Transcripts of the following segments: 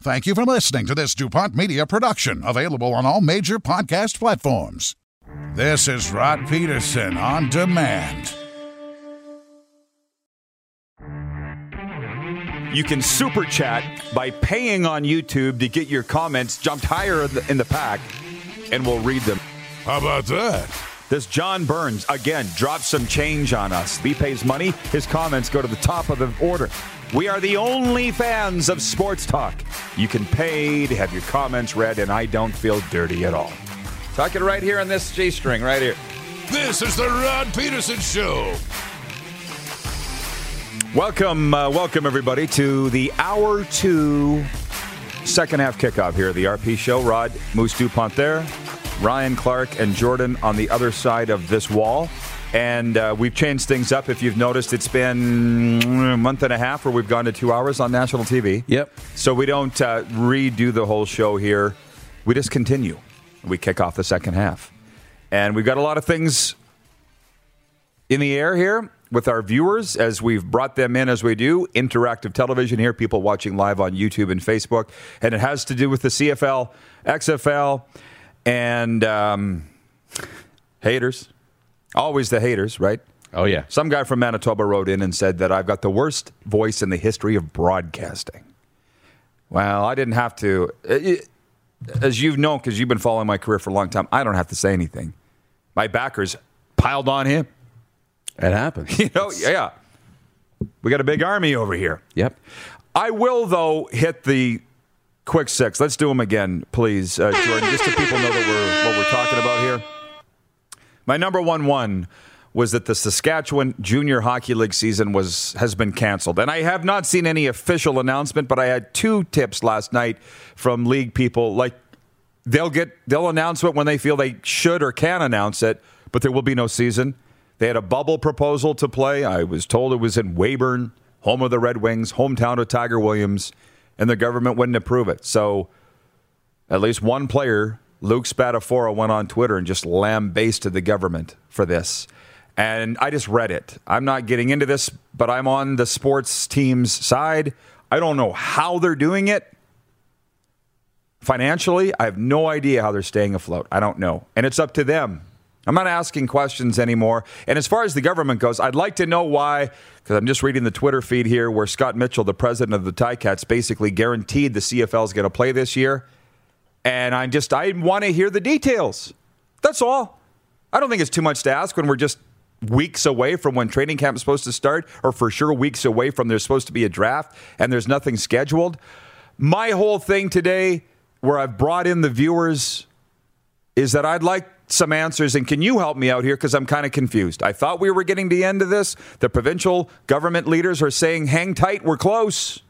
Thank you for listening to this DuPont Media production, available on all major podcast platforms. This is Rod Pedersen on demand. You can super chat by paying on YouTube to get your comments jumped higher in the, in the pack, and we'll read them. How about that? This John Burns, again, drops some change on us. He pays money, his comments go to the top of the order. We are the only fans of sports talk. You can pay to have your comments read, and I don't feel dirty at all. Talking right here on this G string, right here. This is the Rod Pedersen Show. Welcome, uh, welcome everybody to the hour two second half kickoff here at the RP Show. Rod Moose Dupont there, Ryan Clark and Jordan on the other side of this wall. And uh, we've changed things up. If you've noticed, it's been a month and a half where we've gone to two hours on national TV. Yep. So we don't uh, redo the whole show here. We just continue. We kick off the second half. And we've got a lot of things in the air here with our viewers as we've brought them in as we do. Interactive television here, people watching live on YouTube and Facebook. And it has to do with the CFL, XFL, and um, haters. Always the haters, right? Oh yeah. Some guy from Manitoba wrote in and said that I've got the worst voice in the history of broadcasting. Well, I didn't have to. It, as you've known, because you've been following my career for a long time, I don't have to say anything. My backers piled on him. It happens. You know, yeah. We got a big army over here. Yep. I will, though, hit the quick six. Let's do them again, please, uh, Jordan, just so people know that we're what we're talking about here. My number one one was that the Saskatchewan Junior Hockey League season was has been canceled, and I have not seen any official announcement. But I had two tips last night from league people, like they'll get they'll announce it when they feel they should or can announce it, but there will be no season. They had a bubble proposal to play. I was told it was in Weyburn, home of the Red Wings, hometown of Tiger Williams, and the government wouldn't approve it. So at least one player, Luke Spadafora, went on Twitter and just lambasted the government for this. And I just read it. I'm not getting into this, but I'm on the sports team's side. I don't know how they're doing it. Financially, I have no idea how they're staying afloat. I don't know. And it's up to them. I'm not asking questions anymore. And as far as the government goes, I'd like to know why, because I'm just reading the Twitter feed here where Scott Mitchell, the president of the Ticats, basically guaranteed the CFL is going to play this year. And I just, I want to hear the details. That's all. I don't think it's too much to ask when we're just weeks away from when training camp is supposed to start, or for sure weeks away from there's supposed to be a draft and there's nothing scheduled. My whole thing today, where I've brought in the viewers, is that I'd like some answers. And can you help me out here? Because I'm kind of confused. I thought we were getting to the end of this. The provincial government leaders are saying, hang tight, we're close.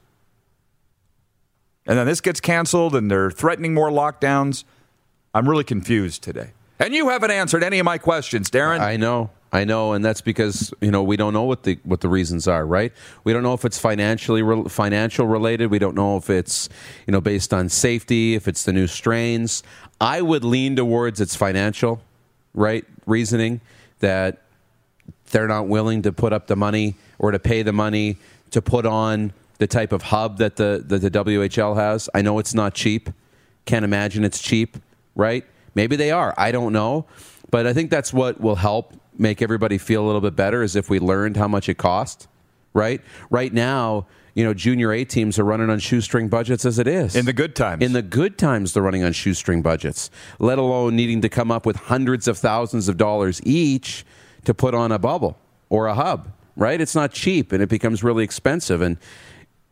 And then this gets canceled and they're threatening more lockdowns. I'm really confused today. And you haven't answered any of my questions, Darren. I know. I know, and that's because you know we don't know what the what the reasons are, right? We don't know if it's financially re- financial related. We don't know if it's you know based on safety, if it's the new strains. I would lean towards it's financial, right? Reasoning that they're not willing to put up the money or to pay the money to put on the type of hub that the that the WHL has. I know it's not cheap. Can't imagine it's cheap, right? Maybe they are. I don't know. But I think that's what will help make everybody feel a little bit better is if we learned how much it cost, right? Right now, you know, junior A teams are running on shoestring budgets as it is. In the good times. In the good times, they're running on shoestring budgets, let alone needing to come up with hundreds of thousands of dollars each to put on a bubble or a hub, right? It's not cheap and it becomes really expensive. And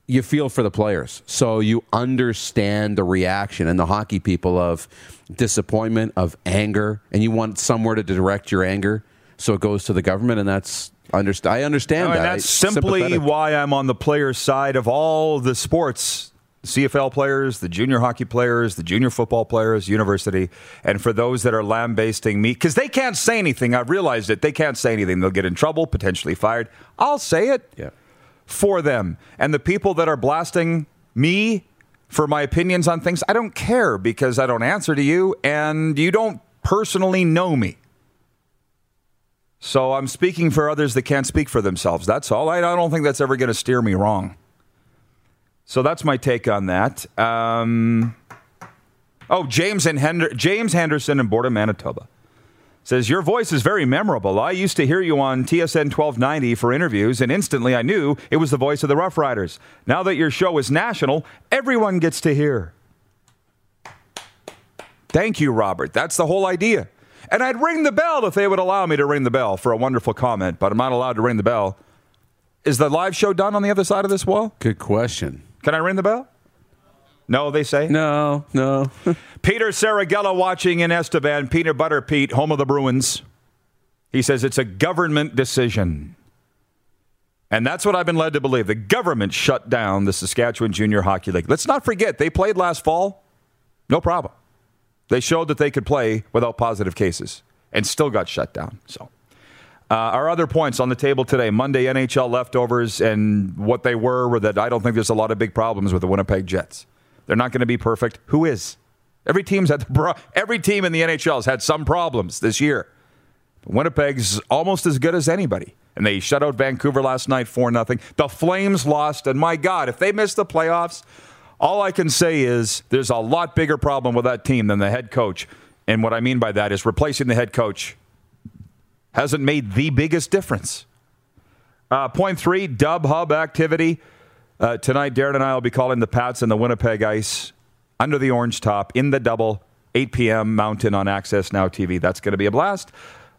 you feel for the players. So you understand the reaction and the hockey people of disappointment, of anger, and you want somewhere to direct your anger. So it goes to the government, and that's underst- I understand No, that. and that's I- simply why I'm on the players' side of all the sports. CFL players, the junior hockey players, the junior football players, university, and for those that are lambasting me, because they can't say anything. I've realized it. They can't say anything. They'll get in trouble, potentially fired. I'll say it Yeah. For them. And the people that are blasting me for my opinions on things, I don't care because I don't answer to you and you don't personally know me. So I'm speaking for others that can't speak for themselves. That's all. I, don't think that's ever going to steer me wrong. So that's my take on that. Um, oh, James and Hender- James Henderson in Border, Manitoba says your voice is very memorable. I used to hear you on TSN 1290 for interviews, and instantly I knew it was the voice of the Rough Riders. Now that your show is national, everyone gets to hear. Thank you, Robert. That's the whole idea. And I'd ring the bell if they would allow me to ring the bell for a wonderful comment, but I'm not allowed to ring the bell. Is the live show done on the other side of this wall? Good question. Can I ring the bell? No, they say. No, no. Peter Saragella watching in Estevan, Peanut Butter Pete, home of the Bruins. He says it's a government decision. And that's what I've been led to believe. The government shut down the Saskatchewan Junior Hockey League. Let's not forget, they played last fall. No problem. They showed that they could play without positive cases and still got shut down. So, uh, our other points on the table today Monday NHL leftovers and what they were were that I don't think there's a lot of big problems with the Winnipeg Jets. They're not going to be perfect. Who is? Every team's had the every team in the NHL has had some problems this year. Winnipeg's almost as good as anybody. And they shut out Vancouver last night 4 nothing. The Flames lost, and my God, if they miss the playoffs, all I can say is there's a lot bigger problem with that team than the head coach. And what I mean by that is replacing the head coach hasn't made the biggest difference. Uh, point three, dub hub activity. Uh, tonight, Darren and I will be calling the Pats and the Winnipeg Ice under the orange top in the double, 8 p.m. Mountain on Access Now TV. That's going to be a blast.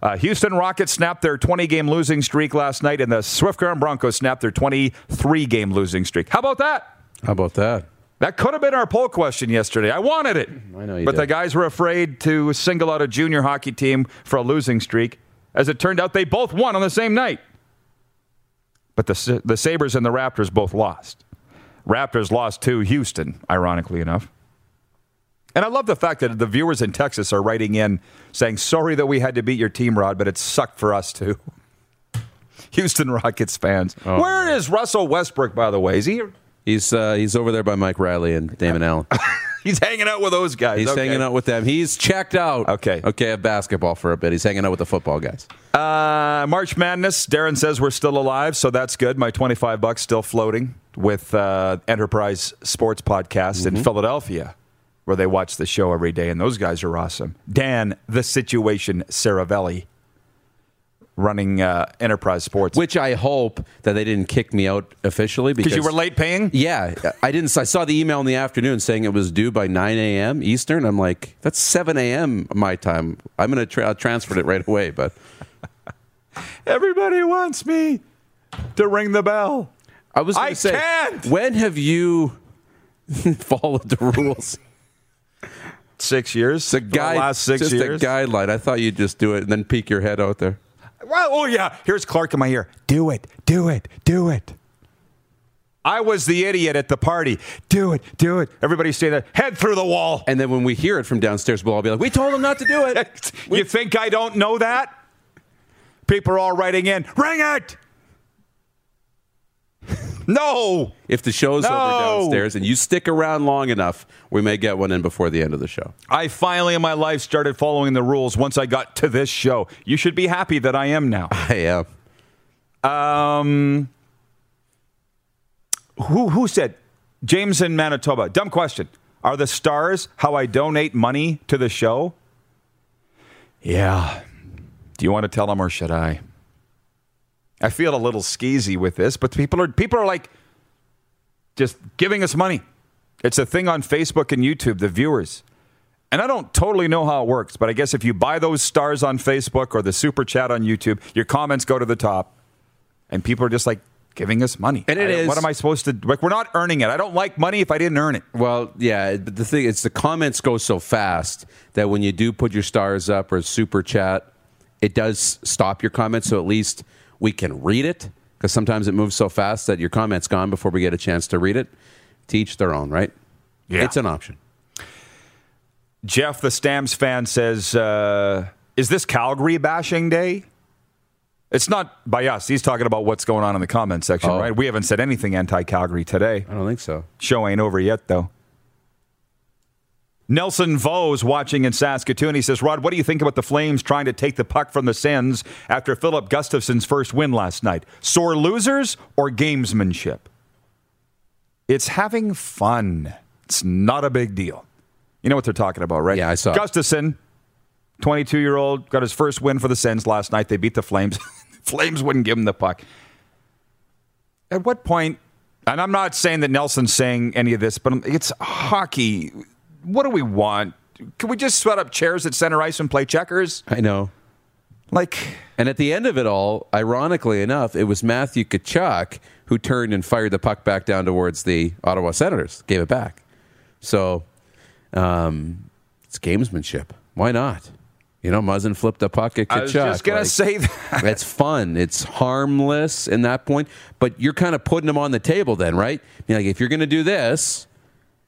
Uh, Houston Rockets snapped their 20 game losing streak last night, and the Swift Current Broncos snapped their 23 game losing streak. How about that? How about that? That could have been our poll question yesterday. I wanted it. I know you But did. the guys were afraid to single out a junior hockey team for a losing streak. As it turned out, they both won on the same night. But the, the Sabres and the Raptors both lost. Raptors lost to Houston, ironically enough. And I love the fact that the viewers in Texas are writing in saying, sorry that we had to beat your team, Rod, but it sucked for us too. Houston Rockets fans. Oh, Where is Russell Westbrook, by the way? Is he here? He's uh, he's over there by Mike Riley and Damon Allen. He's hanging out with those guys. He's Okay. hanging out with them. He's checked out. Okay. Okay, of basketball for a bit. He's hanging out with the football guys. Uh, March Madness. Darren says we're still alive, so that's good. My twenty-five bucks still floating with uh, Enterprise Sports Podcast Mm-hmm. in Philadelphia, where they watch the show every day, and those guys are awesome. Dan, the Situation Saravelli, running uh, Enterprise Sports Which I hope that they didn't kick me out officially because you were late paying. Yeah, I didn't. I saw the email in the afternoon saying it was due by 9 a.m. Eastern. I'm like, that's 7 a.m. my time. I'm going to tra- transfer it right away. But Everybody wants me to ring the bell. I was. Gonna I say, can't! When have you followed the rules? Six years. It's a For the guide. last six just years. a guideline. I thought you'd just do it and then peek your head out there. Well, oh yeah. Here's Clark in my ear. Do it. Do it. Do it. I was the idiot at the party. Do it. Do it. Everybody saying that. Head through the wall. And then when we hear it from downstairs, we'll all be like, "We told him not to do it." you think I don't know that? People are all writing in. Ring it. No. If the show's No. over downstairs and you stick around long enough, we may get one in before the end of the show. I finally in my life started following the rules once I got to this show. You should be happy that I am now. I am. Um, who who said James in Manitoba? Dumb question. Are the stars how I donate money to the show? Yeah. Do you want to tell them or should I? I feel a little skeezy with this, but people are people are like, just giving us money. It's a thing on Facebook and YouTube, the viewers. And I don't totally know how it works, but I guess if you buy those stars on Facebook or the super chat on YouTube, your comments go to the top, and people are just like giving us money. And it is- What am I supposed to? Like, we're not earning it. I don't like money if I didn't earn it. Well, yeah, but the thing is, the comments go so fast that when you do put your stars up or super chat, it does stop your comments. So at least we can read it because sometimes it moves so fast that your comment's gone before we get a chance to read it. Teach their own, right? Yeah. It's an option. Jeff, the Stamps fan, says, uh, "Is this Calgary bashing day?" It's not by us. He's talking about what's going on in the comment section, Oh. right? We haven't said anything anti-Calgary today. I don't think so. Show ain't over yet, though. Nelson Vose watching in Saskatoon. He says, Rod, what do you think about the Flames trying to take the puck from the Sens after Filip Gustavsson's first win last night? Sore losers or gamesmanship? It's having fun. It's not a big deal. You know what they're talking about, right? Yeah, I saw. Gustavsson, 22 year old, got his first win for the Sens last night. They beat the Flames. Flames wouldn't give him the puck. At what point, and I'm not saying that Nelson's saying any of this, but it's hockey. What do we want? Can we just sweat up chairs at center ice and play checkers? I know. Like, And at the end of it all, ironically enough, it was Matthew Tkachuk who turned and fired the puck back down towards the Ottawa Senators, gave it back. So um, it's gamesmanship. Why not? You know, Muzzin flipped the puck at Tkachuk. I was just going like- to say that. it's fun. It's harmless in that point, but you're kind of putting them on the table then, right? Like if you're going to do this,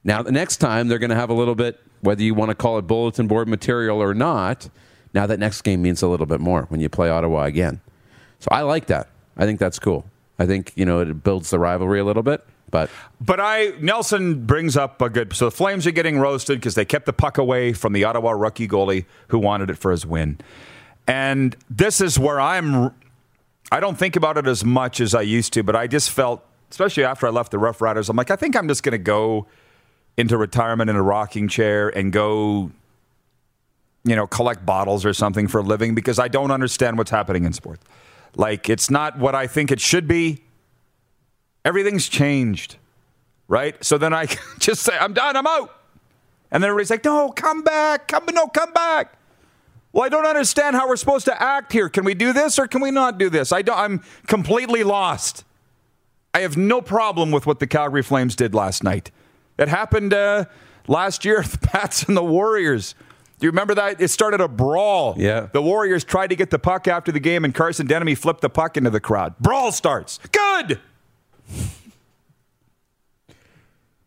now the next time they're going to have a little bit, whether you want to call it bulletin board material or not. Now that next game means a little bit more when you play Ottawa again. So I like that. I think that's cool. I think you know it builds the rivalry a little bit, but But I Nelson brings up a good. So the Flames are getting roasted because they kept the puck away from the Ottawa rookie goalie who wanted it for his win. And this is where I'm. I don't think about it as much as I used to, but I just felt, especially after I left the Rough Riders, I'm like, I think I'm just going to go into retirement in a rocking chair and go, you know, collect bottles or something for a living because I don't understand what's happening in sports. Like, it's not what I think it should be. Everything's changed right? So then I just say, I'm done, I'm out. And then everybody's like, no, come back, come, no, come back. Well, I don't understand how we're supposed to act here. Can we do this or can we not do this? I don't, I'm completely lost. I have no problem with what the Calgary Flames did last night. It happened uh, last year, the Pats and the Warriors. Do you remember that? It started a brawl. Yeah. The Warriors tried to get the puck after the game, and Carson Denomie flipped the puck into the crowd. Brawl starts. Good.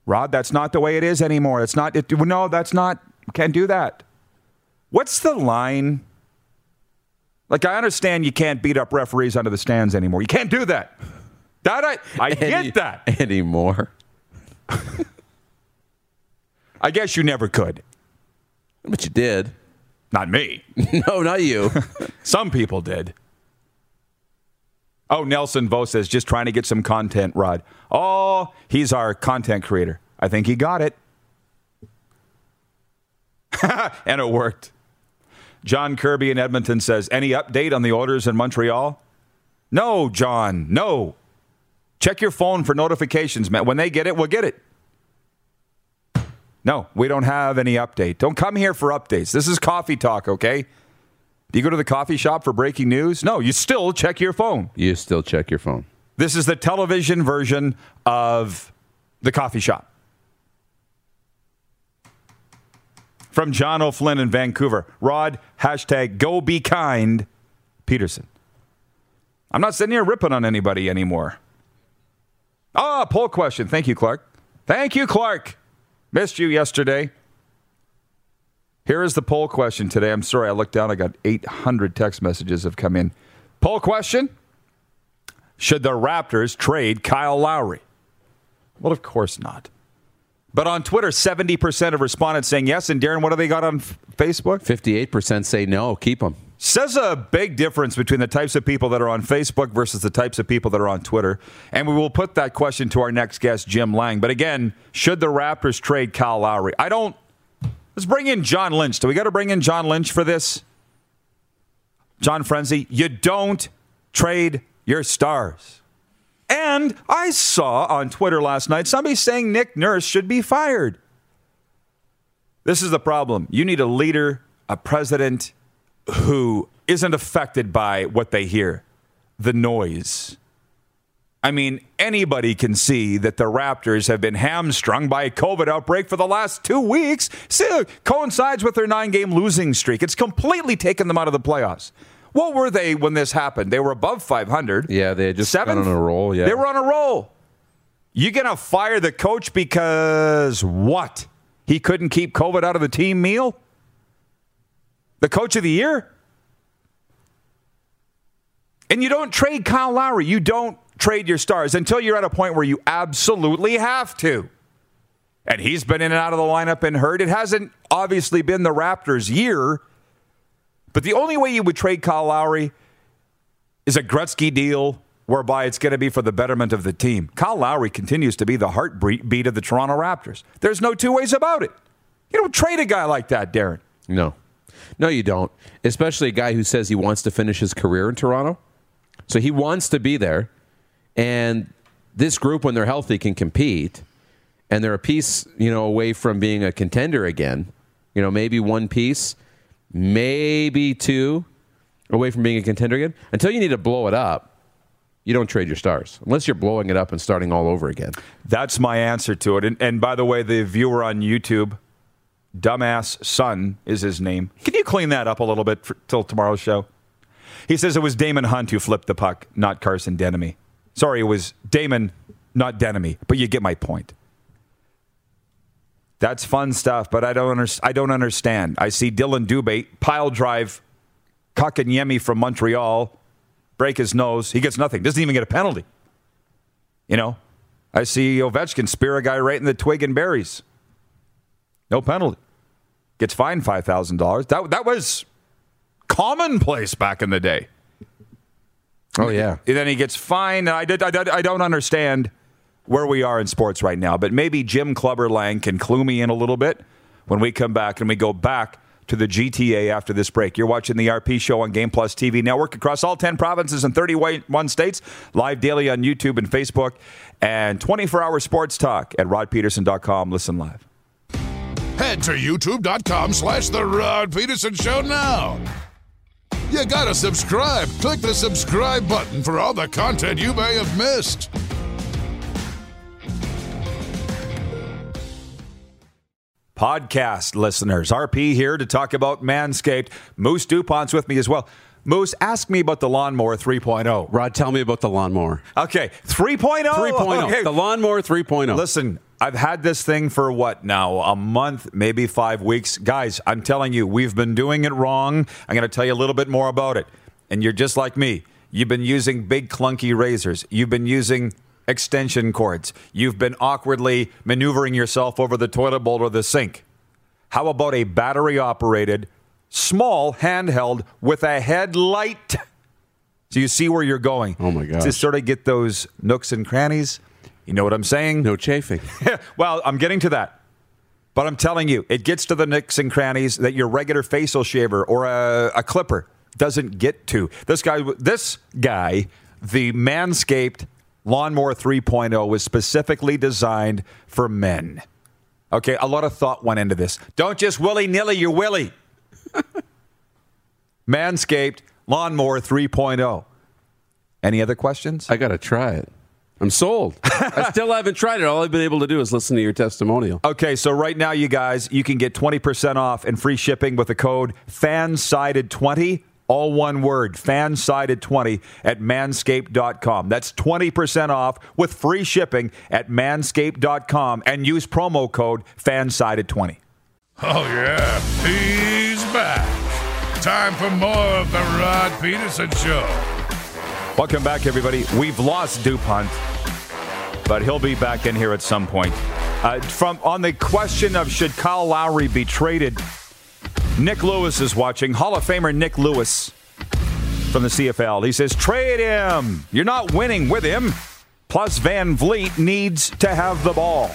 Rod, that's not the way it is anymore. It's not. It, no, that's not. Can't do that. What's the line? Like, I understand you can't beat up referees under the stands anymore. You can't do that. That I, I Any- get that. anymore. I guess you never could. But you did. Not me. No, not you. Some people did. Oh, Nelson Vo says just trying to get some content, Rod. Oh, he's our content creator. I think he got it. and it worked. John Kirby in Edmonton says, Any update on the orders in Montreal? No, John, no. Check your phone for notifications, man. When they get it, we'll get it. No, we don't have any update. Don't come here for updates. This is coffee talk, okay? Do you go to the coffee shop for breaking news? No, you still check your phone. you still check your phone. This is the television version of the coffee shop. From John O'Flynn in Vancouver. Rod, hashtag go be kind, Peterson. I'm not sitting here ripping on anybody anymore. Ah, poll question. Thank you, Clark. Thank you, Clark. Missed you yesterday. Here is the poll question today. I'm sorry, I looked down. I got 800 text messages have come in. Poll question Should the Raptors trade Kyle Lowry? Well, of course not. But on Twitter, 70% of respondents saying yes. And Darren, what do they got on Facebook? 58% say no, keep them. Says a big difference between the types of people that are on Facebook versus the types of people that are on Twitter. And we will put that question to our next guest, Jim Lang. But again, should the Raptors trade Kyle Lowry? I don't. Let's bring in John Lynch. Do we got to bring in John Lynch for this? John Frenzy, you don't trade your stars. And I saw on Twitter last night somebody saying Nick Nurse should be fired. This is the problem. You need a leader, a president who isn't affected by what they hear, the noise. I mean, anybody can see that the Raptors have been hamstrung by a COVID outbreak for the last two weeks. See, coincides with their nine game losing streak. It's completely taken them out of the playoffs. What were they when this happened? They were above 500. Yeah, they had just Seventh? on a roll. Yeah, They were on a roll. You're going to fire the coach because what? He couldn't keep COVID out of the team meal? The coach of the year? And you don't trade Kyle Lowry. You don't trade your stars until you're at a point where you absolutely have to. And he's been in and out of the lineup and hurt. It hasn't obviously been the Raptors' year. But the only way you would trade Kyle Lowry is a Gretzky deal whereby it's going to be for the betterment of the team. Kyle Lowry continues to be the heartbeat of the Toronto Raptors. There's no two ways about it. You don't trade a guy like that, Darren. No. No, you don't. Especially a guy who says he wants to finish his career in Toronto. So he wants to be there. And this group, when they're healthy, can compete. And they're a piece, you know, away from being a contender again. You know, maybe one piece, maybe two away from being a contender again. Until you need to blow it up, you don't trade your stars. Unless you're blowing it up and starting all over again. That's my answer to it. And, and by the way, the viewer on YouTube, Dumbass Son is his name. Can you clean that up a little bit for, till tomorrow's show? He says it was Damon Hunt who flipped the puck, not Carson Denomie. Sorry, it was Damon, not Denomie, but you get my point. That's fun stuff, but I don't, under, I don't understand. I see Dylan Dubé pile drive Kotkaniemi from Montreal, break his nose. He gets nothing. Doesn't even get a penalty. You know, I see Ovechkin spear a guy right in the twig and berries. No penalty. Gets fined five thousand dollars. That that was commonplace back in the day. Oh, yeah. And then he gets fined. I did. I, did, I don't understand where we are in sports right now. But maybe Jim Clubberlang can clue me in a little bit when we come back and we go back to the GTA after this break. You're watching the RP show on Game Plus TV network across all 10 provinces and 31 states, live daily on YouTube and Facebook, and 24 hour sports talk at rodpedersen.com. Listen live. Head to youtube.com slash The Rod Pedersen Show now. You gotta subscribe. Click the subscribe button for all the content you may have missed. Podcast listeners, RP here to talk about Manscaped. Moose DuPont's with me as well. Moose, ask me about the lawnmower 3.0. Rod, tell me about the lawnmower. Okay, 3.0. 3.0. Okay. The lawnmower 3.0. Listen, I've had this thing for what now? A month, maybe five weeks. Guys, I'm telling you, we've been doing it wrong. I'm going to tell you a little bit more about it. And you're just like me. You've been using big, clunky razors. You've been using extension cords. You've been awkwardly maneuvering yourself over the toilet bowl or the sink. How about a battery operated, small handheld with a headlight? So you see where you're going. Oh, my god! To sort of get those nooks and crannies. You know what I'm saying? no chafing. well, I'm getting to that. But I'm telling you, it gets to the nicks and crannies that your regular facial shaver or a, a clipper doesn't get to. This guy, this guy, the Manscaped Lawnmower 3.0 was specifically designed for men. Okay, a lot of thought went into this. Don't just willy nilly your willy. Manscaped Lawnmower 3.0. Any other questions? I got to try it. I'm sold. I still haven't tried it. All I've been able to do is listen to your testimonial. Okay, so right now, you guys, you can get 20% off and free shipping with the code FANSIDED20, all one word, FANSIDED20 at manscaped.com. That's 20% off with free shipping at manscaped.com and use promo code FANSIDED20. Oh, yeah, he's back. Time for more of The Rod Pedersen Show. Welcome back, everybody. We've lost DuPont, but he'll be back in here at some point. Uh, from on the question of should Kyle Lowry be traded, Nick Lewis is watching. Hall of Famer Nick Lewis from the CFL. He says, "Trade him. You're not winning with him. Plus, VanVleet needs to have the ball."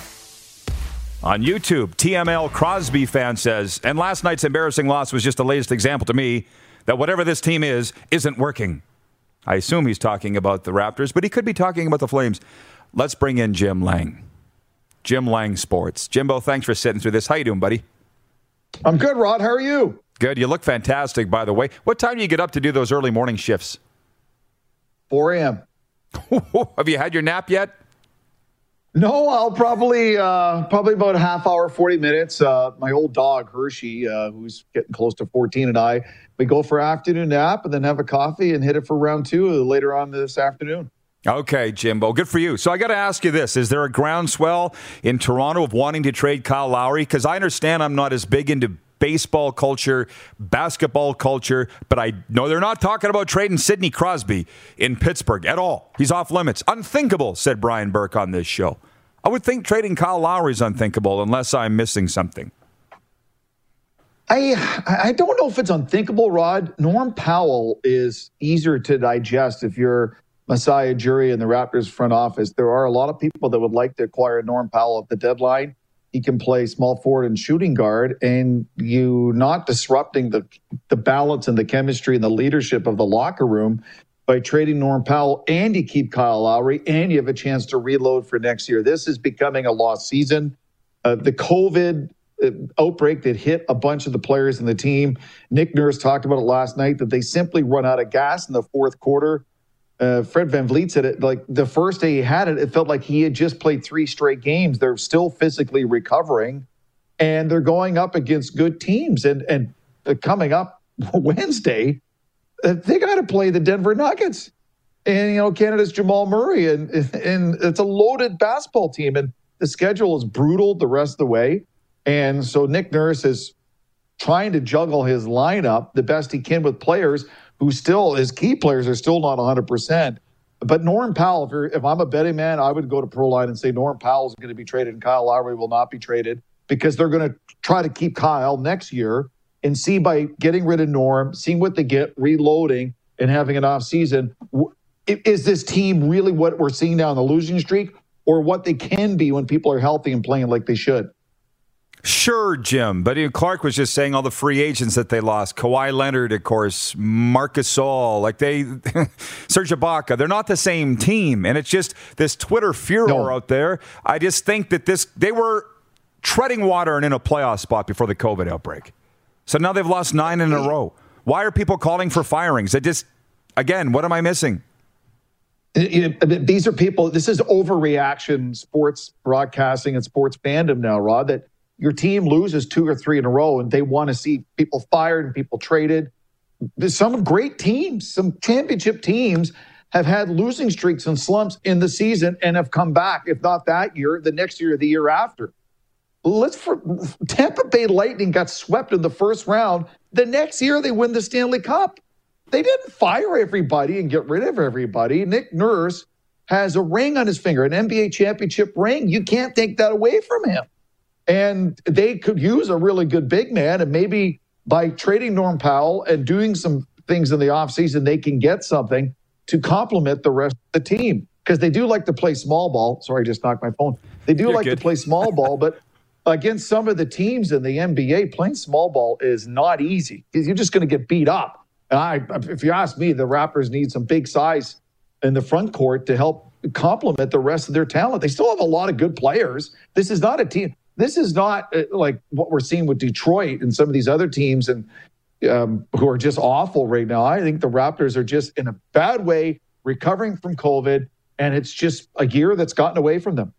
On YouTube, TML Crosby fan says, and last night's embarrassing loss was just the latest example to me that whatever this team is isn't working. I assume he's talking about the Raptors, but he could be talking about the Flames. Let's bring in Jim Lang. Jim Lang Sports. Jimbo, thanks for sitting through this. How you doing, buddy? I'm good, Rod. How are you? Good. You look fantastic, by the way. What time do you get up to do those early morning shifts? 4 a.m. Have you had your nap yet? No, I'll probably uh, probably about a half hour, 40 minutes. Uh, my old dog Hershey, uh, who's getting close to 14, and I we go for afternoon nap and then have a coffee and hit it for round two later on this afternoon. Okay, Jimbo, good for you. So I got to ask you this: Is there a groundswell in Toronto of wanting to trade Kyle Lowry? Because I understand I'm not as big into baseball culture, basketball culture, but I know they're not talking about trading Sidney Crosby in Pittsburgh at all. He's off limits. Unthinkable, said Brian Burke on this show. I would think trading Kyle Lowry is unthinkable unless I'm missing something. I I don't know if it's unthinkable, Rod. Norm Powell is easier to digest if you're Masai Ujiri in the Raptors front office. There are a lot of people that would like to acquire Norm Powell at the deadline. He can play small forward and shooting guard, and you not disrupting the the balance and the chemistry and the leadership of the locker room by trading Norm Powell, and you keep Kyle Lowry, and you have a chance to reload for next year. This is becoming a lost season. Uh, the COVID uh, outbreak that hit a bunch of the players in the team. Nick Nurse talked about it last night that they simply run out of gas in the fourth quarter uh, Fred VanVleet said it like the first day he had it, it felt like he had just played three straight games. They're still physically recovering, and they're going up against good teams. And and uh, coming up Wednesday, Uh, they got to play the Denver Nuggets, and you know Canada's Jamal Murray, and and it's a loaded basketball team, and the schedule is brutal the rest of the way. And so Nick Nurse is trying to juggle his lineup the best he can with players who still, his key players are still not 100%. But Norm Powell, if, if I'm a betting man, I would go to Proline and say Norm Powell is going to be traded and Kyle Lowry will not be traded because they're going to try to keep Kyle next year and see by getting rid of Norm, seeing what they get, reloading, and having an off season. Is this team really what we're seeing now in the losing streak or what they can be when people are healthy and playing like they should? Sure, Jim. But Clark was just saying all the free agents that they lost. Kawhi Leonard, of course, Marc Gasol, like they, Serge Ibaka. They're not the same team. And it's just this Twitter furor no. out there. I just think that this, they were treading water and in a playoff spot before the COVID outbreak. So now they've lost nine in a row. Why are people calling for firings? It just, again, what am I missing? Uh, these are people, this is overreaction sports broadcasting and sports fandom now, Rod, that your team loses two or three in a row and they want to see people fired and people traded. Some great teams, some championship teams have had losing streaks and slumps in the season and have come back, if not that year, the next year, the year after. Let's for Tampa Bay Lightning got swept in the first round. The next year they win the Stanley Cup. They didn't fire everybody and get rid of everybody. Nick Nurse has a ring on his finger, an NBA championship ring. You can't take that away from him. And they could use a really good big man. And maybe by trading Norm Powell and doing some things in the offseason, they can get something to complement the rest of the team. Because they do like to play small ball. Sorry, I just knocked my phone. They do You're like good. to play small ball, but against some of the teams in the NBA, playing small ball is not easy you're just going to get beat up. And I, if you ask me, the Raptors need some big size in the front court to help complement the rest of their talent. They still have a lot of good players. This is not a team this is not uh, like what we're seeing with Detroit and some of these other teams and um, who are just awful right now. I think the Raptors are just in a bad way, recovering from COVID, and it's just a year that's gotten away from them.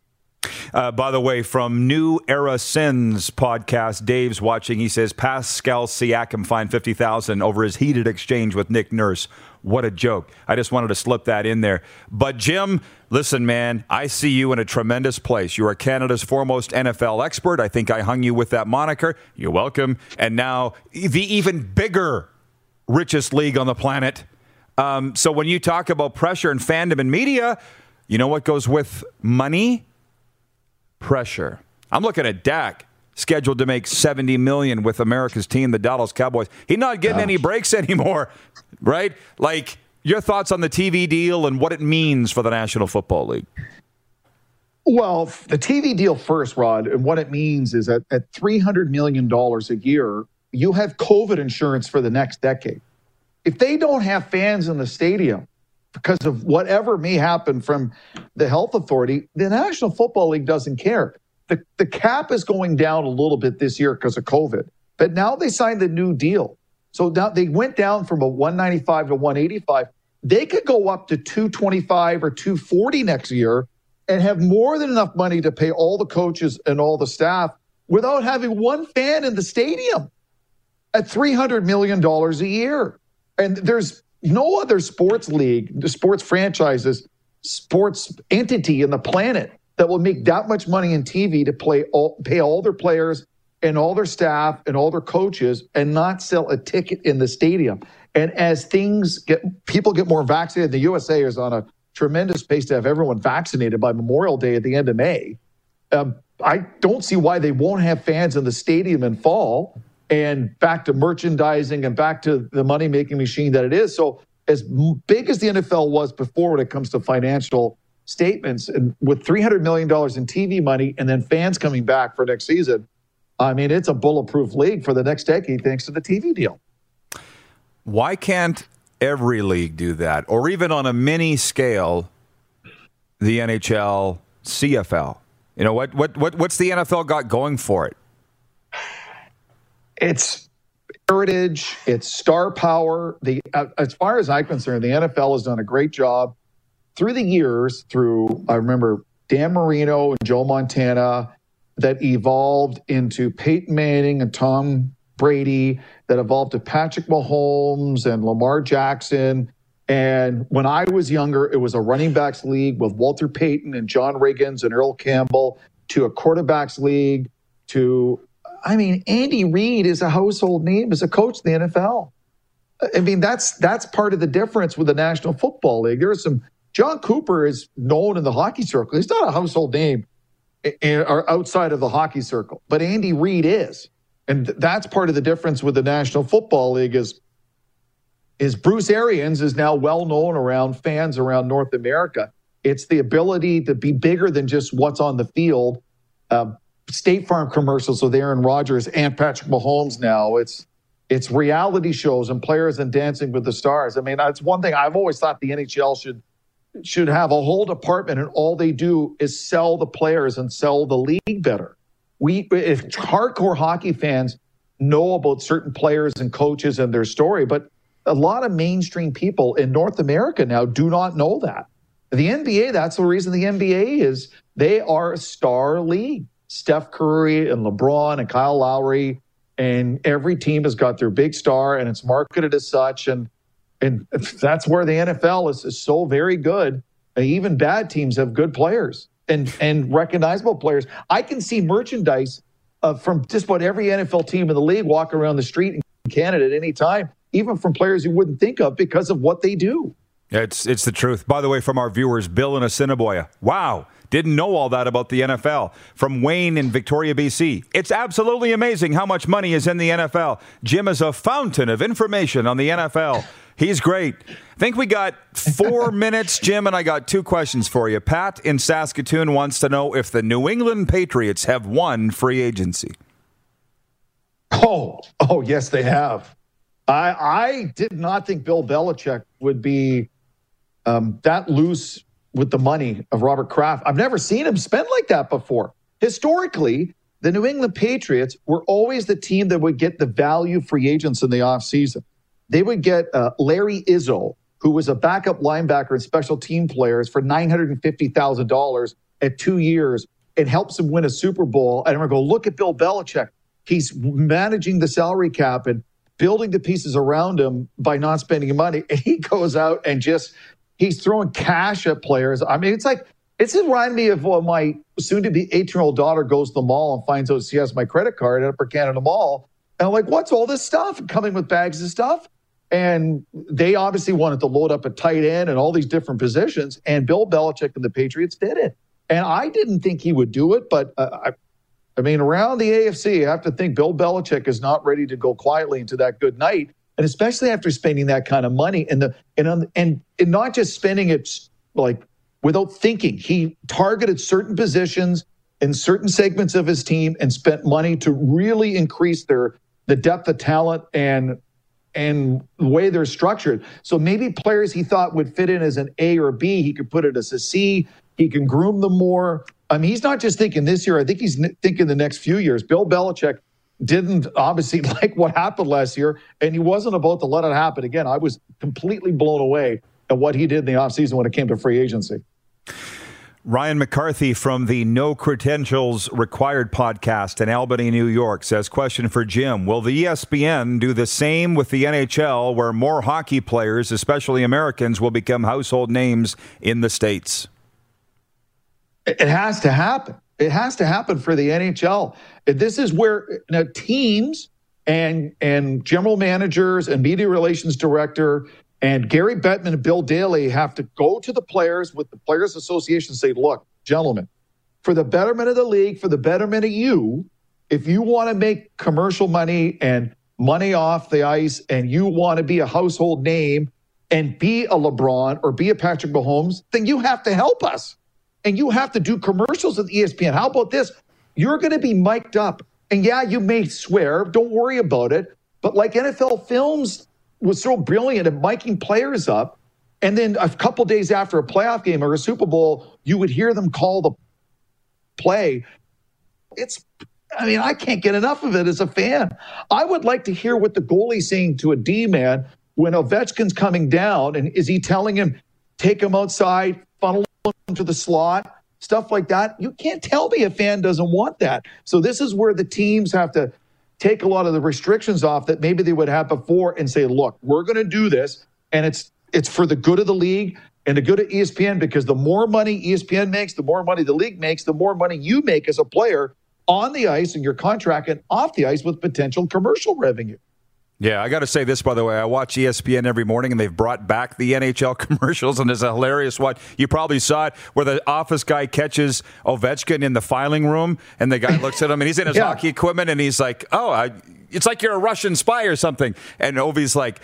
Uh, by the way, from New Era Sins podcast, Dave's watching. He says Pascal Siakam fined fifty thousand over his heated exchange with Nick Nurse. What a joke! I just wanted to slip that in there. But Jim, listen, man, I see you in a tremendous place. You are Canada's foremost NFL expert. I think I hung you with that moniker. You're welcome. And now the even bigger, richest league on the planet. Um, so when you talk about pressure and fandom and media, you know what goes with money? Pressure. I'm looking at Dak scheduled to make 70 million with America's team, the Dallas Cowboys. He's not getting Gosh. any breaks anymore, right? Like your thoughts on the TV deal and what it means for the National Football League. Well, the TV deal first, Rod, and what it means is that at $300 million a year, you have COVID insurance for the next decade. If they don't have fans in the stadium, because of whatever may happen from the health authority, the National Football League doesn't care. The, the cap is going down a little bit this year because of COVID, but now they signed the new deal. So now they went down from a 195 to 185. They could go up to 225 or 240 next year and have more than enough money to pay all the coaches and all the staff without having one fan in the stadium at $300 million a year. And there's no other sports league, the sports franchises, sports entity in the planet that will make that much money in TV to play all, pay all their players and all their staff and all their coaches and not sell a ticket in the stadium. And as things get, people get more vaccinated, the USA is on a tremendous pace to have everyone vaccinated by Memorial Day at the end of May. Um, I don't see why they won't have fans in the stadium in fall and back to merchandising and back to the money making machine that it is. So, as big as the NFL was before when it comes to financial statements, and with $300 million in TV money and then fans coming back for next season, I mean, it's a bulletproof league for the next decade thanks to the TV deal. Why can't every league do that? Or even on a mini scale, the NHL, CFL? You know, what, what, what, what's the NFL got going for it? It's heritage, it's star power. The uh, as far as I'm concerned, the NFL has done a great job through the years. Through I remember Dan Marino and Joe Montana that evolved into Peyton Manning and Tom Brady, that evolved to Patrick Mahomes and Lamar Jackson. And when I was younger, it was a running backs league with Walter Payton and John Riggins and Earl Campbell to a quarterbacks league to I mean, Andy Reid is a household name as a coach in the NFL. I mean, that's that's part of the difference with the National Football League. There's some Jon Cooper is known in the hockey circle. He's not a household name or outside of the hockey circle, but Andy Reid is, and that's part of the difference with the National Football League is is Bruce Arians is now well known around fans around North America. It's the ability to be bigger than just what's on the field. Uh, State Farm commercials with Aaron Rodgers and Patrick Mahomes now. It's it's reality shows and players and dancing with the stars. I mean, that's one thing I've always thought the NHL should should have a whole department and all they do is sell the players and sell the league better. We if hardcore hockey fans know about certain players and coaches and their story, but a lot of mainstream people in North America now do not know that. The NBA, that's the reason the NBA is they are a star league. Steph Curry and LeBron and Kyle Lowry, and every team has got their big star, and it's marketed as such. And and that's where the NFL is, is so very good. Even bad teams have good players and and recognizable players. I can see merchandise uh, from just about every NFL team in the league walking around the street in Canada at any time, even from players you wouldn't think of because of what they do. It's it's the truth. By the way, from our viewers, Bill in Assiniboia. Wow. Didn't know all that about the NFL. From Wayne in Victoria, BC. It's absolutely amazing how much money is in the NFL. Jim is a fountain of information on the NFL. He's great. I think we got four minutes, Jim, and I got two questions for you. Pat in Saskatoon wants to know if the New England Patriots have won free agency. Oh, oh, yes, they have. I I did not think Bill Belichick would be um, that loose with the money of Robert Kraft. I've never seen him spend like that before. Historically, the New England Patriots were always the team that would get the value free agents in the offseason. They would get uh, Larry Izzo, who was a backup linebacker and special team players for $950,000 at two years. It helps him win a Super Bowl. And I'm going to go, look at Bill Belichick. He's managing the salary cap and building the pieces around him by not spending money. And he goes out and just He's throwing cash at players. I mean, it's like it's reminding me of when my soon-to-be eight-year-old daughter goes to the mall and finds out she has my credit card at Upper Canada Mall. And I'm like, what's all this stuff? Coming with bags of stuff. And they obviously wanted to load up a tight end and all these different positions. And Bill Belichick and the Patriots did it. And I didn't think he would do it, but uh, I, I mean, around the AFC, I have to think Bill Belichick is not ready to go quietly into that good night and especially after spending that kind of money and the and and, and not just spending it like without thinking. He targeted certain positions in certain segments of his team and spent money to really increase their the depth of talent and and the way they're structured. So maybe players he thought would fit in as an A or B, he could put it as a C. He can groom them more. I mean, he's not just thinking this year. I think he's thinking the next few years. Bill Belichick didn't obviously like what happened last year, and he wasn't about to let it happen again. I was completely blown away at what he did in the offseason when it came to free agency. Ryan McCarthy from the No Credentials Required podcast in Albany, New York says, Question for Jim Will the ESPN do the same with the NHL where more hockey players, especially Americans, will become household names in the States? It has to happen. It has to happen for the NHL. This is where you know, teams and and general managers and media relations director and Gary Bettman and Bill Daly have to go to the players with the Players Association and say, look, gentlemen, for the betterment of the league, for the betterment of you, if you want to make commercial money and money off the ice and you want to be a household name and be a LeBron or be a Patrick Mahomes, then you have to help us. And you have to do commercials with ESPN. How about this? You're going to be mic'd up. And yeah, you may swear, don't worry about it. But like NFL Films was so brilliant at miking players up. And then a couple days after a playoff game or a Super Bowl, you would hear them call the play. It's, I mean, I can't get enough of it as a fan. I would like to hear what the goalie's saying to a D man when Ovechkin's coming down. And is he telling him, take him outside, to the slot? Stuff like that. You can't tell me a fan doesn't want that. So, this is where the teams have to take a lot of the restrictions off that maybe they would have before and say, look, we're going to do this. And it's it's for the good of the league and the good of ESPN because the more money ESPN makes, the more money the league makes, the more money you make as a player on the ice and your contract and off the ice with potential commercial revenue. Yeah, I got to say this, by the way. I watch ESPN every morning, and they've brought back the NHL commercials, and it's a hilarious one. You probably saw it where the office guy catches Ovechkin in the filing room, and the guy looks at him, and he's in his yeah. hockey equipment, and he's like, "Oh, I, it's like you're a Russian spy or something. And Ovi's like,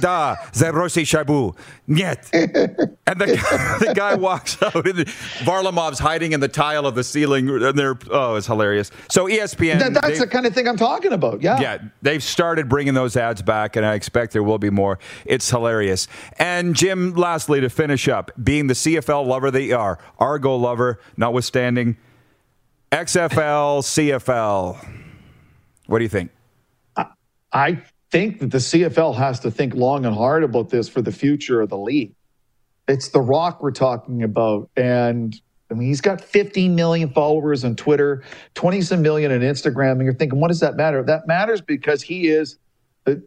da, Zerosi Shabu, Niet. And the, the guy walks out, and Varlamov's hiding in the tile of the ceiling. And they're, oh, it's hilarious. So ESPN. That, that's the kind of thing I'm talking about. Yeah. Yeah. They've started bringing those ads back, and I expect there will be more. It's hilarious. And Jim, lastly, to finish up, being the CFL lover that you are, Argo lover, notwithstanding, XFL, CFL. What do you think? I think that the CFL has to think long and hard about this for the future of the league. It's The Rock we're talking about. And I mean, he's got 15 million followers on Twitter, 20 some million on Instagram. And you're thinking, what does that matter? That matters because he is the,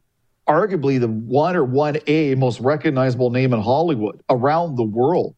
arguably the one or 1A most recognizable name in Hollywood around the world.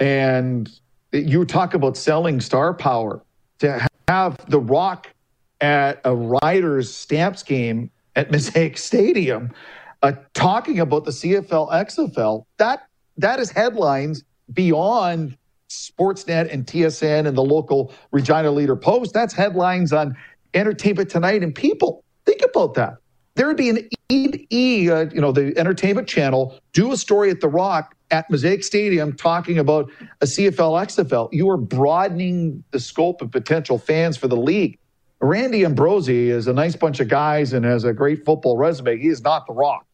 And you talk about selling star power to have The Rock at a Riders Stamps game at Mosaic Stadium uh, talking about the CFL, XFL. That that is headlines beyond Sportsnet and TSN and the local Regina Leader Post. That's headlines on Entertainment Tonight and People. Think about that. There would be an E, uh, you know, the Entertainment Channel do a story at The Rock at Mosaic Stadium talking about a CFL, XFL. You are broadening the scope of potential fans for the league. Randy Ambrosie is a nice bunch of guys and has a great football resume. He is not the rock.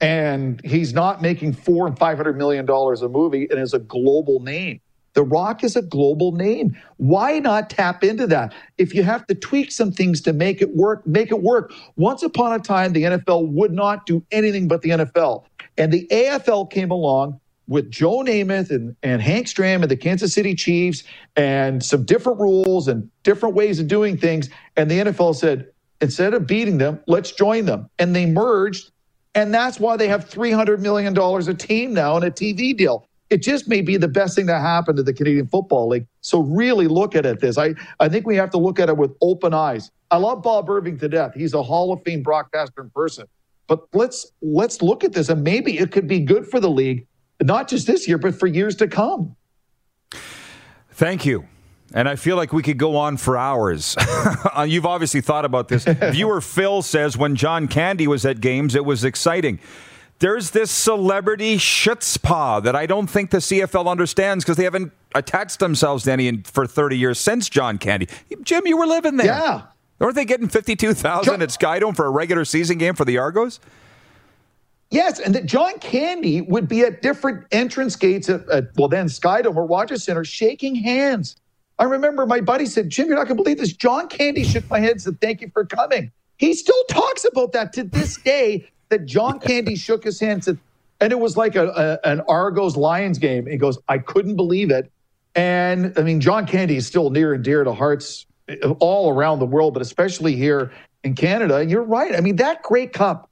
And he's not making four and five hundred million dollars a movie and is a global name. The Rock is a global name. Why not tap into that? If you have to tweak some things to make it work, make it work. Once upon a time, the NFL would not do anything but the NFL. And the AFL came along with Joe Namath and, and Hank Stram and the Kansas City Chiefs and some different rules and different ways of doing things. And the NFL said, instead of beating them, let's join them. And they merged. And that's why they have $300 million a team now and a TV deal. It just may be the best thing that happened to the Canadian Football League. So really look at it this. I, I think we have to look at it with open eyes. I love Bob Irving to death. He's a Hall of Fame broadcaster in person. But let's let's look at this and maybe it could be good for the league not just this year, but for years to come. Thank you. And I feel like we could go on for hours. Uh, you've obviously thought about this. Viewer Phil says when John Candy was at games, it was exciting. There's this celebrity chutzpah that I don't think the CFL understands because they haven't attached themselves to any for 30 years since John Candy. Jim, you were living there. Yeah. Aren't they getting 52,000 at Skydome for a regular season game for the Argos? Yes, and that John Candy would be at different entrance gates at, at uh, well then Skydome or Rogers Center shaking hands. I remember my buddy said, Jim, you're not gonna believe this. John Candy shook my hand and said, Thank you for coming. He still talks about that to this day, that John Candy shook his hand and said, and it was like a, a, an Argos Lions game. He goes, I couldn't believe it. And I mean, John Candy is still near and dear to hearts uh, all around the world, but especially here in Canada. And You're right. I mean, that great Cup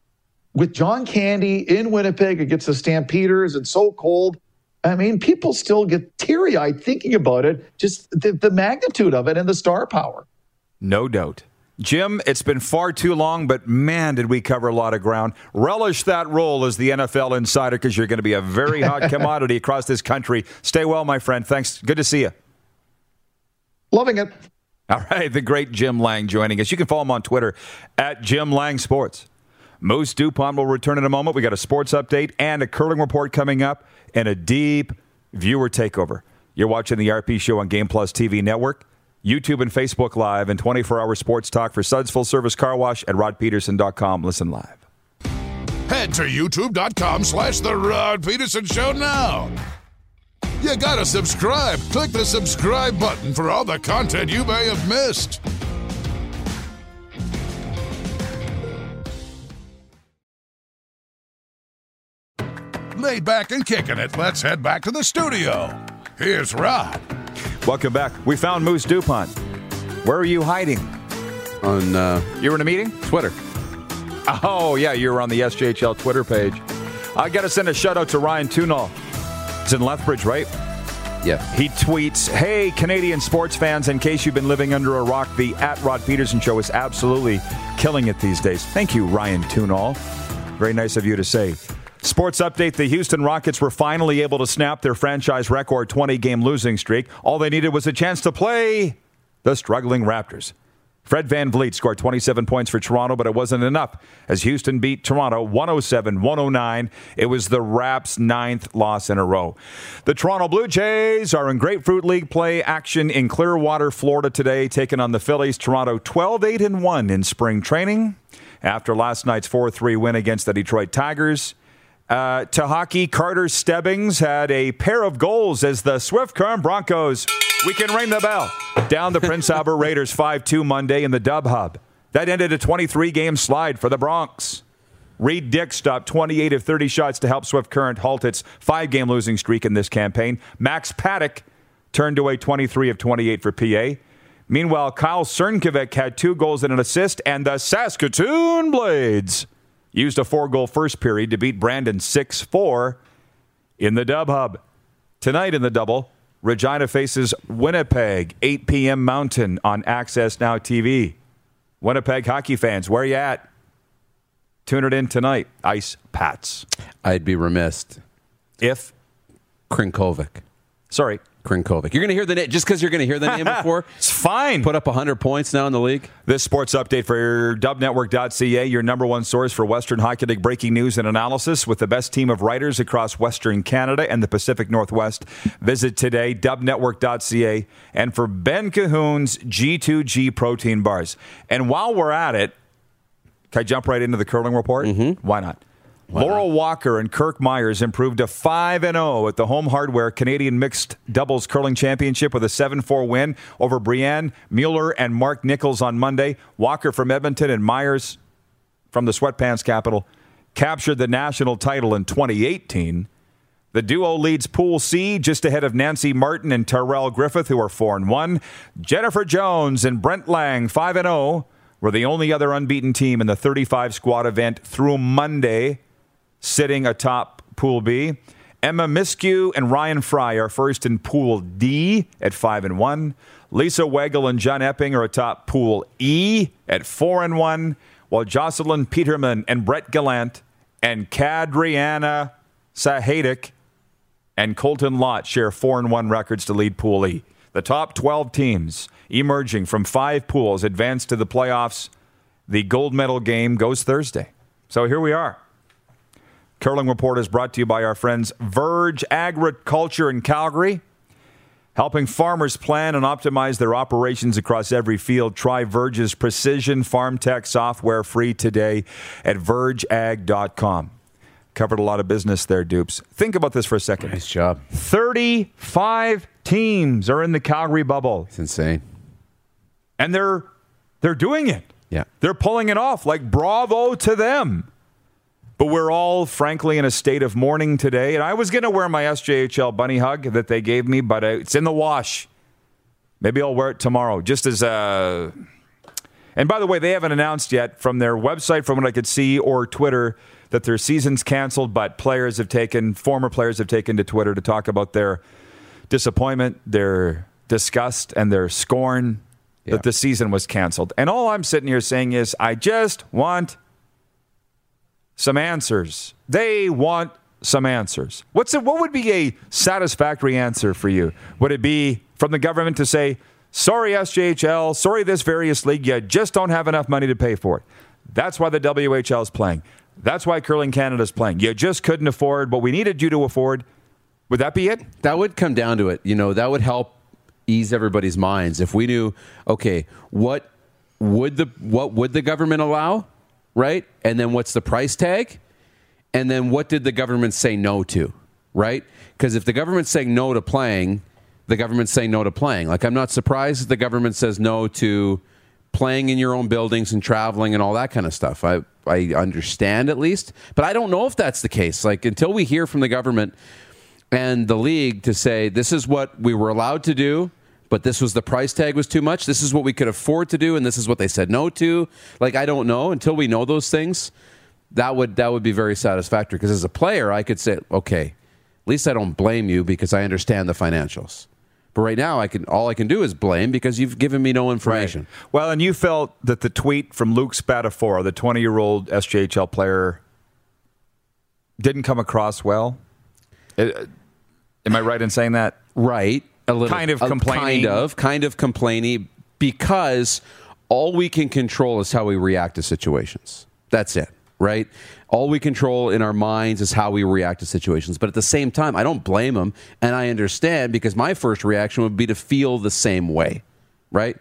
with John Candy in Winnipeg against the Stampeders and so cold. I mean, people still get teary eyed thinking about it, just the, the magnitude of it and the star power. No doubt. Jim, it's been far too long, but man, did we cover a lot of ground. Relish that role as the NFL insider because you're going to be a very hot commodity across this country. Stay well, my friend. Thanks. Good to see you. Loving it. All right, the great Jim Lang joining us. You can follow him on Twitter at Jim Lang Sports. Moose Dupont will return in a moment. We got a sports update and a curling report coming up and a deep viewer takeover. You're watching the RP show on Game Plus TV network, YouTube and Facebook Live, and 24 hour sports talk for Suds Full Service Car Wash at rodpedersen.com. Listen live. Head to youtube.com slash The Rod Pedersen Show now. You gotta subscribe. Click the subscribe button for all the content you may have missed. Laid back and kicking it, let's head back to the studio. Here's Rod. Welcome back. We found Moose Dupont. Where are you hiding? On uh, You were in a meeting? Twitter. Oh, yeah, you were on the SJHL Twitter page. I got to send a shout out to Ryan Tunall. He's in Lethbridge, right? Yeah. He tweets, Hey, Canadian sports fans, in case you've been living under a rock, the at Rod Pedersen show is absolutely killing it these days. Thank you, Ryan Tunall. Very nice of you to say. Sports update The Houston Rockets were finally able to snap their franchise record 20 game losing streak. All they needed was a chance to play the struggling Raptors. Fred VanVleet scored 27 points for Toronto, but it wasn't enough as Houston beat Toronto 107 109. It was the Raps' ninth loss in a row. The Toronto Blue Jays are in Grapefruit League play action in Clearwater, Florida today, taking on the Phillies. Toronto 12 8 1 in spring training after last night's 4 3 win against the Detroit Tigers. Uh, to hockey, Carter Stebbings had a pair of goals as the Swift Current Broncos. We can ring the bell. Down the Prince Albert Raiders 5 2 Monday in the Dub Hub. That ended a 23 game slide for the Bronx. Reid Dyck stopped 28 of 30 shots to help Swift Current halt its five game losing streak in this campaign. Max Paddock turned away 23 of 28 for PA. Meanwhile, Kyle Crnkovic had two goals and an assist, and the Saskatoon Blades used a four goal first period to beat Brandon 6 4 in the Dub Hub. Tonight in the double, Regina faces Winnipeg, 8 p.m. Mountain on Access Now TV. Winnipeg hockey fans, where you at? Tune it in tonight. Ice Pats. I'd be remiss. If, Crnkovic. sorry, Crnkovic. You're going to hear the name, just because you're going to hear the name before, it's fine. put up 100 points now in the league. This sports update for dubnetwork.ca, your number one source for Western Hockey League breaking news and analysis with the best team of writers across Western Canada and the Pacific Northwest. Visit today, dubnetwork.ca, and for Ben Cahoon's G2G protein bars. And while we're at it, can I jump right into the curling report? Mm-hmm. Why not? Laurel Walker and Kirk Muyres improved to 5 0 at the Home Hardware Canadian Mixed Doubles Curling Championship with a 7 4 win over Brianne Mueller and Mark Nichols on Monday. Walker from Edmonton and Muyres from the Sweatpants capital captured the national title in 2018. The duo leads Pool C just ahead of Nancy Martin and Tyrel Griffith, who are 4 and 1. Jennifer Jones and Brent Laing, 5 and 0, were the only other unbeaten team in the 35 squad event through Monday sitting atop Pool B. Emma Miskew and Ryan Fry are first in Pool D at five and one. Lisa Weagle and John Epping are atop Pool E at four and one, while Jocelyn Peterman and Brett Gallant and Kadriana Sahaidak and Colton Lott share four and one records to lead Pool E. The top 12 teams emerging from five pools advance to the playoffs. The gold medal game goes Thursday. So here we are. Curling Report is brought to you by our friends Verge Agriculture in Calgary. Helping farmers plan and optimize their operations across every field. Try Verge's precision farm tech software free today at vergeag.com. Covered a lot of business there, Dupes. Think about this for a second. Nice job. 35 teams are in the Calgary bubble, It's insane. and they're they're doing it. Yeah. They're pulling it off. Like bravo to them. But we're all, frankly, in a state of mourning today. And I was going to wear my SJHL bunny hug that they gave me, but uh, it's in the wash. Maybe I'll wear it tomorrow, just as a. And by the way, they haven't announced yet from their website, from what I could see, or Twitter, that their season's canceled. But players have taken, former players have taken to Twitter to talk about their disappointment, their disgust, and their scorn Yeah. that the season was canceled. And all I'm sitting here saying is, I just want some answers. They want some answers. What's it, what would be a satisfactory answer for you? Would it be from the government to say, sorry, SJHL, sorry, this various league, you just don't have enough money to pay for it? That's why the WHL is playing. That's why Curling Canada is playing. You just couldn't afford what we needed you to afford. Would that be it? That would come down to it. You know, that would help ease everybody's minds if we knew, okay, what would the what would the government allow, right? And then what's the price tag? And then what did the government say no to, right? Because if the government's saying no to playing, the government's saying no to playing. Like I'm not surprised the government says no to playing in your own buildings and traveling and all that kind of stuff. I I understand at least, but I don't know if that's the case. Like until we hear from the government and the league to say this is what we were allowed to do but this was the price tag was too much. This is what we could afford to do and this is what they said no to. Like i don't know. Until we know those things that would that would be very satisfactory. Because as a player i could say okay at least i don't blame you because i understand the financials. But right now i can all i can do is blame because you've given me no information. Well, and you felt that the tweet from Luke Spatafora, the 20 year old SJHL player, didn't come across well. Uh, am I right in saying that? right a little. Kind of complaining. kind of kind of complaining because all we can control is how we react to situations. That's it right? All we control in our minds is how we react to situations. But at the same time i don't blame them, and i understand because my first reaction would be to feel the same way right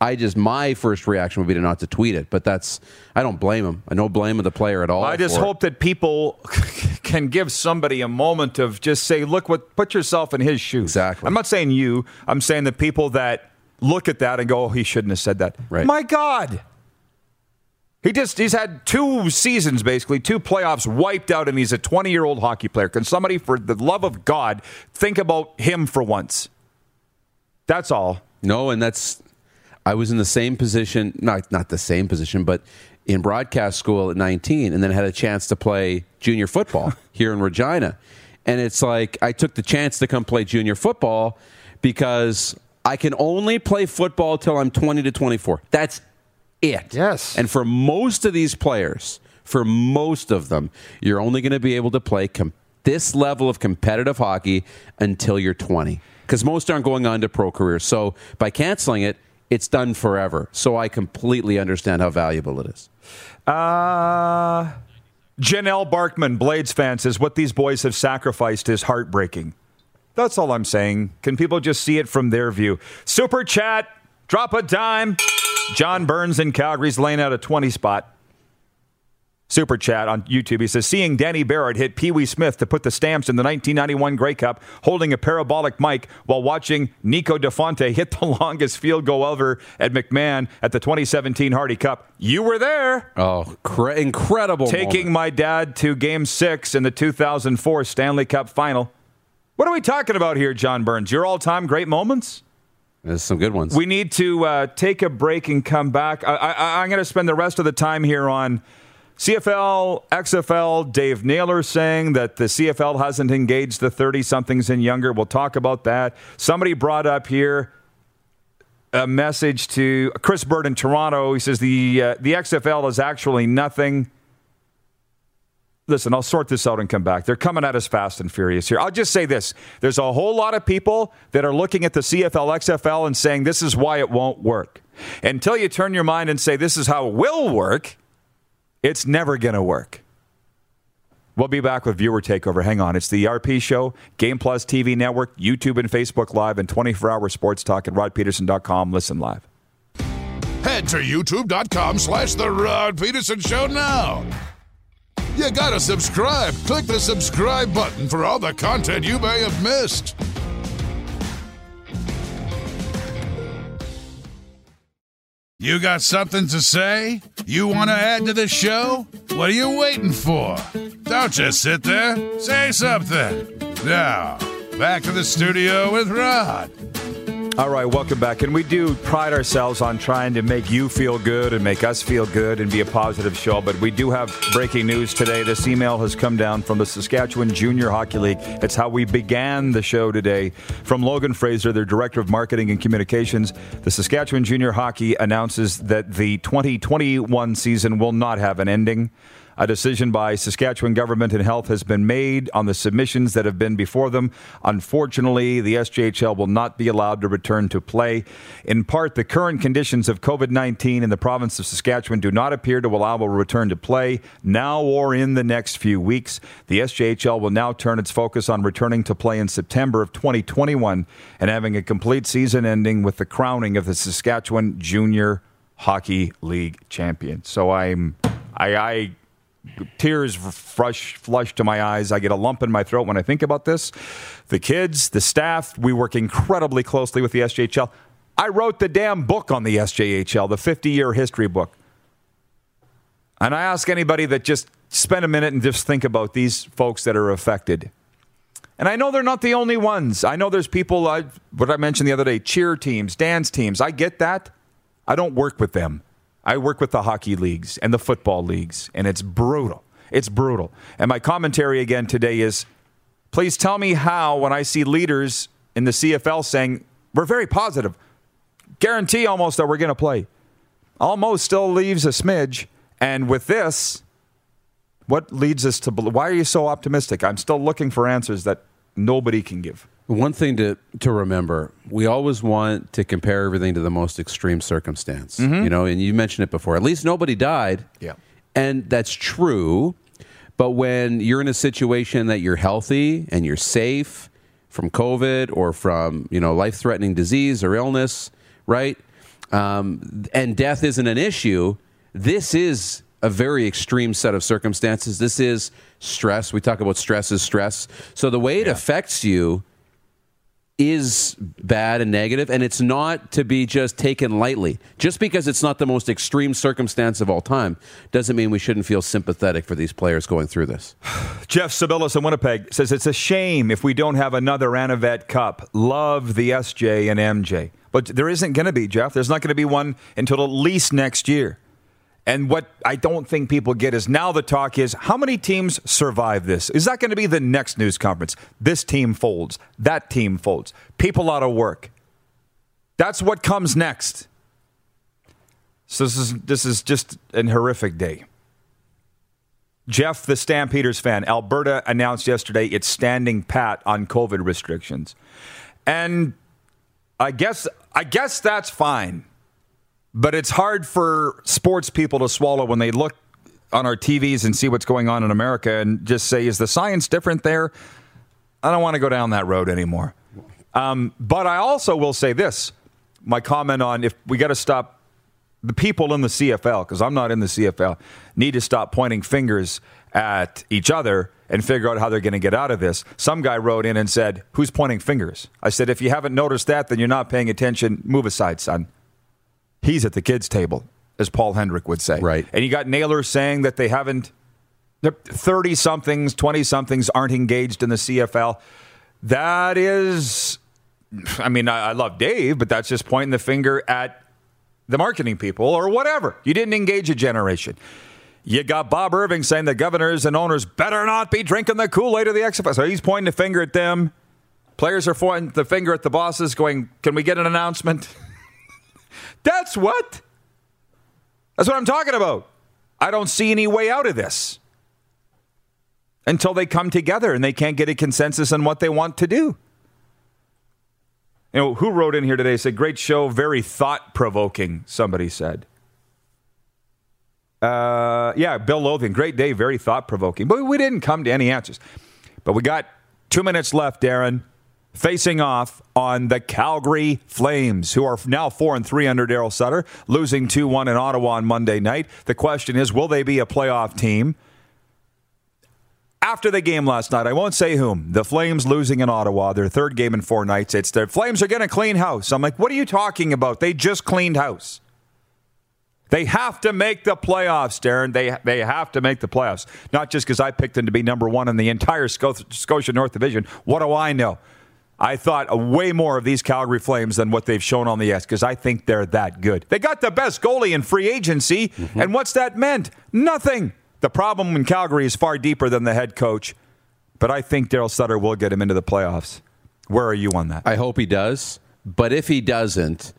i just my first reaction would be to not to tweet it but that's i don't blame him i don't blame the player at all I just for it. hope that people can give somebody a moment of just say, look, what, put yourself in his shoes. Exactly. I'm not saying you. I'm saying the people that look at that and go, oh, he shouldn't have said that. Right. My God. He just he's had two seasons basically, two playoffs wiped out, and he's a 20 year old hockey player. Can somebody, for the love of God, think about him for once? That's all. No, and that's I was in the same position, not not the same position, but in broadcast school at 19 and then had a chance to play junior football here in Regina. And it's like I took the chance to come play junior football because I can only play football till I'm 20 to 24. That's it. Yes. And for most of these players, for most of them, you're only going to be able to play com- this level of competitive hockey until you're 20. Because most aren't going on to pro careers. So by canceling it, it's done forever. So I completely understand how valuable it is. Uh, Janelle Barkman, Blades fan, says what these boys have sacrificed is heartbreaking. That's all I'm saying. Can people just see it from their view? Super chat, drop a dime. John Burns in Calgary's laying out a 20 spot. Super chat on YouTube. He says, seeing Danny Barrett hit Pee Wee Smith to put the stamps in the 1991 Grey Cup, holding a parabolic mic while watching Niko DiFonte hit the longest field goal ever at McMahon at the 2017 Hardy Cup. You were there Oh, cra- incredible. taking moment. my dad to game six in the 2004 Stanley Cup final. What are we talking about here, John Burns? Your all time great moments? There's some good ones. We need to uh, take a break and come back. I, I, I'm going to spend the rest of the time here on CFL, XFL. Dave Naylor saying that the CFL hasn't engaged the 30 somethings and younger. We'll talk about that. Somebody brought up here a message to Chris Bird in Toronto. He says the uh, the XFL is actually nothing. Listen, I'll sort this out and come back. They're coming at us fast and furious here. I'll just say this. There's a whole lot of people that are looking at the CFL, XFL and saying this is why it won't work. Until you turn your mind and say this is how it will work, it's never going to work. We'll be back with Viewer Takeover. Hang on. It's the RP Show, Game Plus TV Network, YouTube and Facebook Live, and 24 hour sports talk at rodpedersen.com. Listen live. Head to youtube.com slash The Rod Pedersen Show now. You gotta subscribe. Click the subscribe button for all the content you may have missed. You got something to say? You want to add to the show? What are you waiting for? Don't just sit there. Say something. Now, back to the studio with Rod. All right, welcome back. And we do pride ourselves on trying to make you feel good and make us feel good and be a positive show. But we do have breaking news today. This email has come down from the Saskatchewan Junior Hockey League. It's how we began the show today. From Logan Fraser, their Director of Marketing and Communications, the Saskatchewan Junior Hockey announces that the 2021 season will not have an ending. A decision by Saskatchewan Government and Health has been made on the submissions that have been before them. Unfortunately, the SJHL will not be allowed to return to play. In part, the current conditions of COVID 19 in the province of Saskatchewan do not appear to allow a return to play now or in the next few weeks. The SJHL will now turn its focus on returning to play in September of 2021 and having a complete season ending with the crowning of the Saskatchewan Junior Hockey League champion. So I'm. I, I tears flush, flush to my eyes. I get a lump in my throat when I think about this. The kids, the staff, we work incredibly closely with the SJHL. I wrote the damn book on the SJHL, the 50 year history book. And I ask anybody that just spend a minute and just think about these folks that are affected. And I know they're not the only ones. I know there's people, uh, what I mentioned the other day, cheer teams, dance teams. I get that. I don't work with them. I work with the hockey leagues and the football leagues, and it's brutal. It's brutal. And my commentary again today is please tell me how, when I see leaders in the CFL saying, we're very positive, guarantee almost that we're going to play. Almost still leaves a smidge. And with this, what leads us to, why are you so optimistic? I'm still looking for answers that nobody can give. One thing to, to remember, we always want to compare everything to the most extreme circumstance. You know, and you mentioned it before. At least nobody died. Yeah. And that's true. But when you're in a situation that you're healthy and you're safe from COVID or from, you know, life threatening disease or illness, right? Um, and death isn't an issue, this is a very extreme set of circumstances. This is stress. We talk about stress as stress. So the way it affects you is bad and negative, and it's not to be just taken lightly. Just because it's not the most extreme circumstance of all time doesn't mean we shouldn't feel sympathetic for these players going through this. Jeff Sibyllis in Winnipeg says it's a shame if we don't have another Anavet Cup. Love the SJ and MJ. But there isn't going to be, Jeff. There's not going to be one until at least next year. And what I don't think people get is now the talk is how many teams survive this? Is that going to be the next news conference? This team folds, that team folds, people out of work. That's what comes next. So this is this is just an horrific day. Jeff, the Stampeders fan, Alberta announced yesterday it's standing pat on COVID restrictions. And I guess I guess that's fine. But it's hard for sports people to swallow when they look on our TVs and see what's going on in America and just say, is the science different there? I don't want to go down that road anymore. Um, but I also will say this my comment on if we got to stop the people in the CFL, because I'm not in the CFL, need to stop pointing fingers at each other and figure out how they're going to get out of this. Some guy wrote in and said, Who's pointing fingers? I said, If you haven't noticed that, then you're not paying attention. Move aside, son. He's at the kids' table, as Paul Hendrick would say. Right. And you got Naylor saying that they haven't, 30 somethings, 20 somethings aren't engaged in the CFL. That is, I mean, I, I love Dave, but that's just pointing the finger at the marketing people or whatever. You didn't engage a generation. You got Bob Irving saying the governors and owners better not be drinking the Kool Aid of the XFL. So he's pointing the finger at them. Players are pointing the finger at the bosses, going, Can we get an announcement? That's what. That's what I'm talking about. I don't see any way out of this until they come together and they can't get a consensus on what they want to do. You know, who wrote in here today said, Great show, very thought provoking, somebody said. Uh, yeah, Bill Lothian, great day, very thought provoking. But we didn't come to any answers. But we got two minutes left, Darren, facing off on the Calgary Flames, who are now 4 and 3 under Daryl Sutter, losing 2 1 in Ottawa on Monday night. The question is will they be a playoff team? after the game last night. I won't say whom. The Flames losing in Ottawa, their third game in four nights. It's the Flames are going to clean house. I'm like, what are you talking about? They just cleaned house. They have to make the playoffs, Darren. They they have to make the playoffs. Not just because I picked them to be number one in the entire Scotia North Division. What do I know? I thought way more of these Calgary Flames than what they've shown on the ice because I think they're that good. They got the best goalie in free agency, mm-hmm. and what's that meant? Nothing. The problem in Calgary is far deeper than the head coach, but I think Daryl Sutter will get him into the playoffs. Where are you on that? I hope he does, but if he doesn't,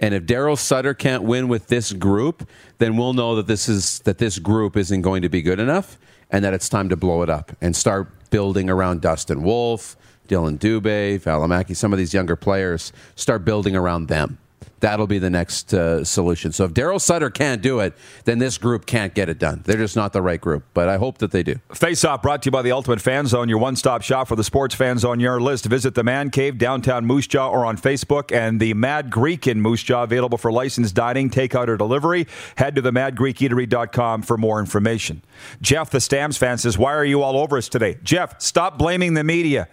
and if Daryl Sutter can't win with this group, then we'll know that this is that this group isn't going to be good enough, and that it's time to blow it up and start building around Dustin Wolf Dylan Dubé, Valimaki, some of these younger players, start building around them. That'll be the next uh, solution. So if Daryl Sutter can't do it, then this group can't get it done. They're just not the right group, but I hope that they do. Face Off brought to you by the Ultimate Fan Zone, your one stop shop for the sports fans on your list. Visit the Man Cave downtown Moose Jaw or on Facebook, and the Mad Greek in Moose Jaw available for licensed dining, takeout, or delivery. Head to the madgreekeatery.com for more information. Jeff, the Stamps fan, says, Why are you all over us today? Jeff, stop blaming the media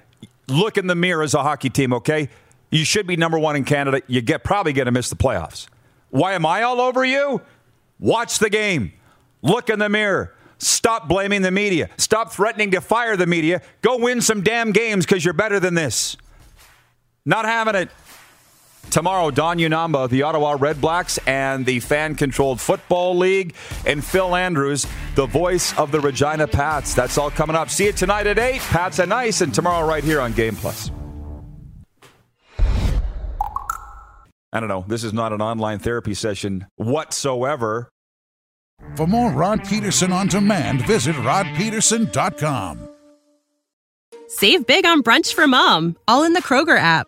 look in the mirror as a hockey team, okay? You should be number one in Canada. You get probably going to miss the playoffs. Why am I all over you? Watch the game. Look in the mirror. Stop blaming the media. Stop threatening to fire the media. Go win some damn games because you're better than this. Not having it. Tomorrow, Don Unamba, the Ottawa Redblacks, and the fan controlled Football League, and Phil Andrews, the voice of the Regina Pats. That's all coming up. See you tonight at 8. Pats and Ice, and tomorrow right here on Game Plus. I don't know. This is not an online therapy session whatsoever. For more Rod Pedersen on demand, visit rodpedersen.com. Save big on brunch for mom, all in the Kroger app.